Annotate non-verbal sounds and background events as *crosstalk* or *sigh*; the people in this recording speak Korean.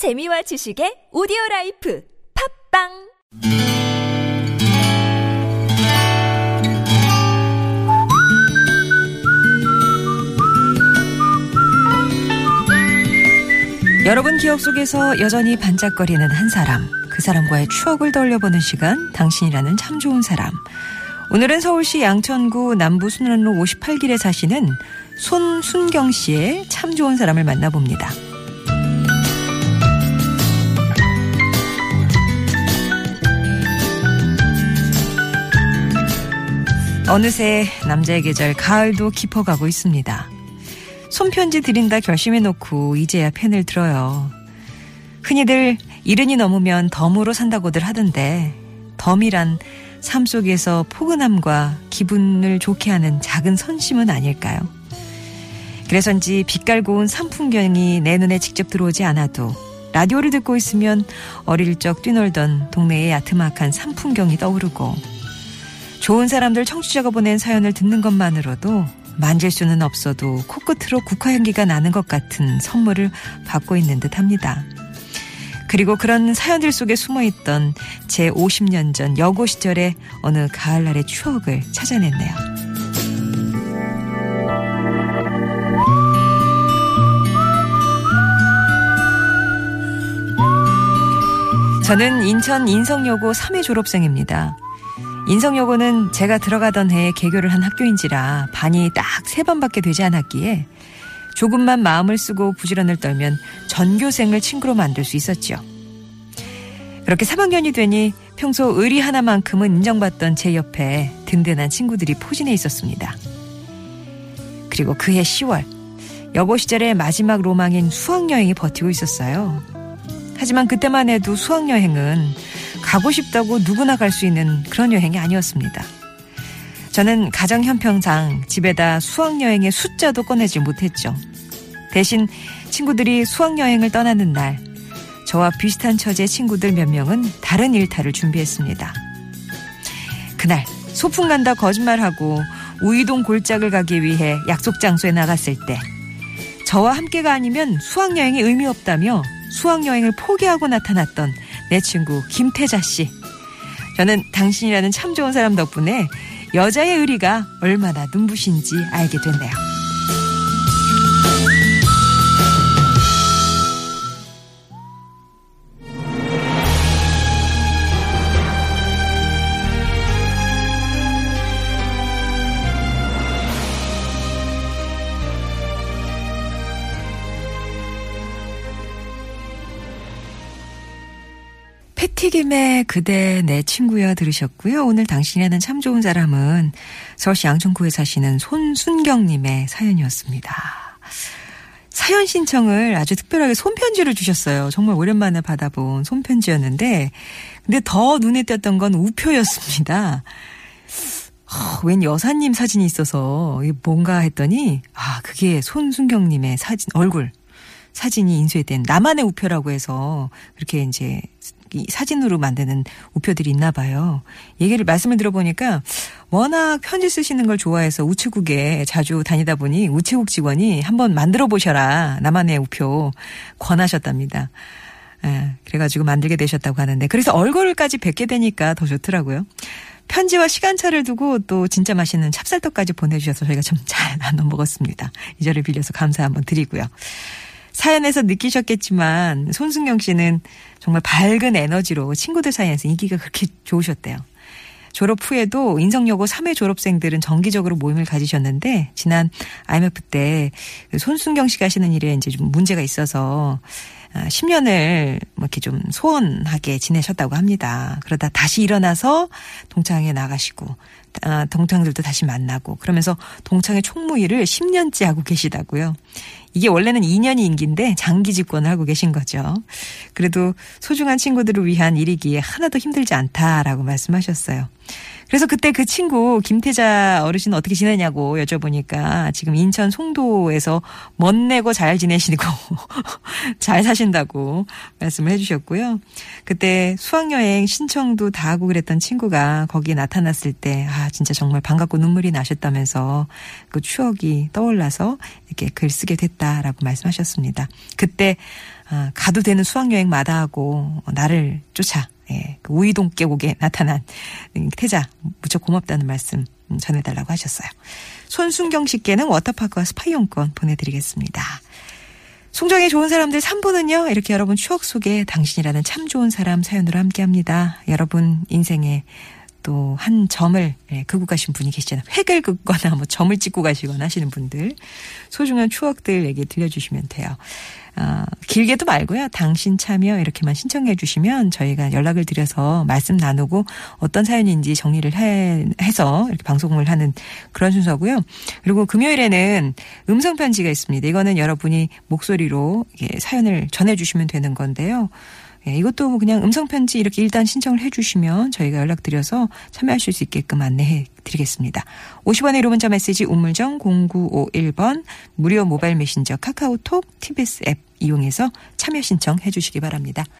재미와 지식의 오디오 라이프 팟빵 여러분 기억 속에서 여전히 반짝거리는 한 사람, 그 사람과의 추억을 떠올려보는 시간, 당신이라는 참 좋은 사람. 오늘은 서울시 양천구 남부 순환로 58길에 사시는 손순경 씨의 참 좋은 사람을 만나봅니다. 어느새 남자의 계절 가을도 깊어가고 있습니다. 손편지 드린다 결심해놓고 이제야 펜을 들어요. 흔히들 이른이 넘으면 덤으로 산다고들 하던데 덤이란 삶 속에서 포근함과 기분을 좋게 하는 작은 선심은 아닐까요? 그래서인지 빛깔 고 운 산풍경이 내 눈에 직접 들어오지 않아도 라디오를 듣고 있으면 어릴 적 뛰놀던 동네의 야트막한 산풍경이 떠오르고 좋은 사람들 청취자가 보낸 사연을 듣는 것만으로도 만질 수는 없어도 코끝으로 국화 향기가 나는 것 같은 선물을 받고 있는 듯 합니다. 그리고 그런 사연들 속에 숨어 있던 제 50년 전 여고 시절의 어느 가을날의 추억을 찾아냈네요. 저는 인천 인성여고 3회 졸업생입니다. 인성여고는 제가 들어가던 해에 개교를 한 학교인지라 반이 딱세 반밖에 되지 않았기에 조금만 마음을 쓰고 부지런을 떨면 전교생을 친구로 만들 수 있었죠. 그렇게 3학년이 되니 평소 의리 하나만큼은 인정받던 제 옆에 든든한 친구들이 포진해 있었습니다. 그리고 그해 10월 여고 시절의 마지막 로망인 수학여행이 버티고 있었어요. 하지만 그때만 해도 수학여행은 가고 싶다고 누구나 갈 수 있는 그런 여행이 아니었습니다. 저는 가정 형평상 집에다 수학여행의 숫자도 꺼내지 못했죠. 대신 친구들이 수학여행을 떠나는 날, 저와 비슷한 처지의 친구들 몇 명은 다른 일탈을 준비했습니다. 그날, 소풍 간다 거짓말하고 우이동 골짝을 가기 위해 약속 장소에 나갔을 때, 저와 함께가 아니면 수학여행이 의미 없다며 수학여행을 포기하고 나타났던 내 친구 김태자 씨. 저는 당신이라는 참 좋은 사람 덕분에 여자의 의리가 얼마나 눈부신지 알게 됐네요. 패티김의 그대 내 친구야 들으셨고요. 오늘 당신이라는 참 좋은 사람은 서울시 양천구에 사시는 손순경님의 사연이었습니다. 사연 신청을 아주 특별하게 손편지를 주셨어요. 정말 오랜만에 받아본 손편지였는데, 근데 더 눈에 띄었던 건 우표였습니다. 어, 웬 여사님 사진이 있어서 뭔가 했더니, 아, 그게 손순경님의 사진, 얼굴. 사진이 인쇄된 나만의 우표라고 해서 그렇게 이제 이 사진으로 만드는 우표들이 있나 봐요. 얘기를 말씀을 들어보니까 워낙 편지 쓰시는 걸 좋아해서 우체국에 자주 다니다 보니 우체국 직원이 한번 만들어 보셔라. 나만의 우표 권하셨답니다. 예, 그래가지고 만들게 되셨다고 하는데 그래서 얼굴까지 뵙게 되니까 더 좋더라고요. 편지와 시간차를 두고 또 진짜 맛있는 찹쌀떡까지 보내주셔서 저희가 좀 잘 나눠 먹었습니다. 이 자리를 빌려서 감사 한번 드리고요. 사연에서 느끼셨겠지만 손승경 씨는 정말 밝은 에너지로 친구들 사이에서 인기가 그렇게 좋으셨대요. 졸업 후에도 인성여고 3회 졸업생들은 정기적으로 모임을 가지셨는데 지난 IMF 때그 손순경 씨가 하시는 일에 이제 좀 문제가 있어서 10년을 뭐 이렇게 좀 소원하게 지내셨다고 합니다. 그러다 다시 일어나서 동창회 나가시고 아, 동창들도 다시 만나고 그러면서 동창회 총무일을 10년째 하고 계시다고요. 이게 원래는 2년이 임기인데 장기 집권을 하고 계신 거죠. 그래도 소중한 친구들을 위한 일이기에 하나도 힘들지 않다라고 말씀하셨어요. 그래서 그때 그 친구 김태자 어르신 어떻게 지내냐고 여쭤보니까 지금 인천 송도에서 멋내고 잘 지내시고 *laughs* 잘 사신다고 말씀을 해주셨고요. 그때 수학여행 신청도 다 하고 그랬던 친구가 거기에 나타났을 때 아 진짜 정말 반갑고 눈물이 나셨다면서 그 추억이 떠올라서 이렇게 글 쓰게 됐다라고 말씀하셨습니다. 그때 아, 가도 되는 수학여행 마다하고 나를 쫓아 예, 그 우이동 계곡에 나타난 태자 무척 고맙다는 말씀 전해달라고 하셨어요. 손순경 씨께는 워터파크와 스파 이용권 보내드리겠습니다. 송정의 좋은 사람들 3부는요, 이렇게 여러분 추억 속에 당신이라는 참 좋은 사람 사연으로 함께 합니다. 여러분 인생에 또 한 점을 예, 긋고 가신 분이 계시잖아요. 획을 긋거나 뭐 점을 찍고 가시거나 하시는 분들. 소중한 추억들 얘기 들려주시면 돼요. 어, 길게도 말고요. 당신 참여 이렇게만 신청해 주시면 저희가 연락을 드려서 말씀 나누고 어떤 사연인지 정리를 해, 해서 이렇게 방송을 하는 그런 순서고요. 그리고 금요일에는 음성 편지가 있습니다. 이거는 여러분이 목소리로 사연을 전해 주시면 되는 건데요. 예, 이것도 뭐 그냥 음성편지 이렇게 일단 신청을 해주시면 저희가 연락드려서 참여하실 수 있게끔 안내해 드리겠습니다. 50원의 1호 문자 메시지 우물정 0951번 무료 모바일 메신저 카카오톡 TBS 앱 이용해서 참여 신청해 주시기 바랍니다.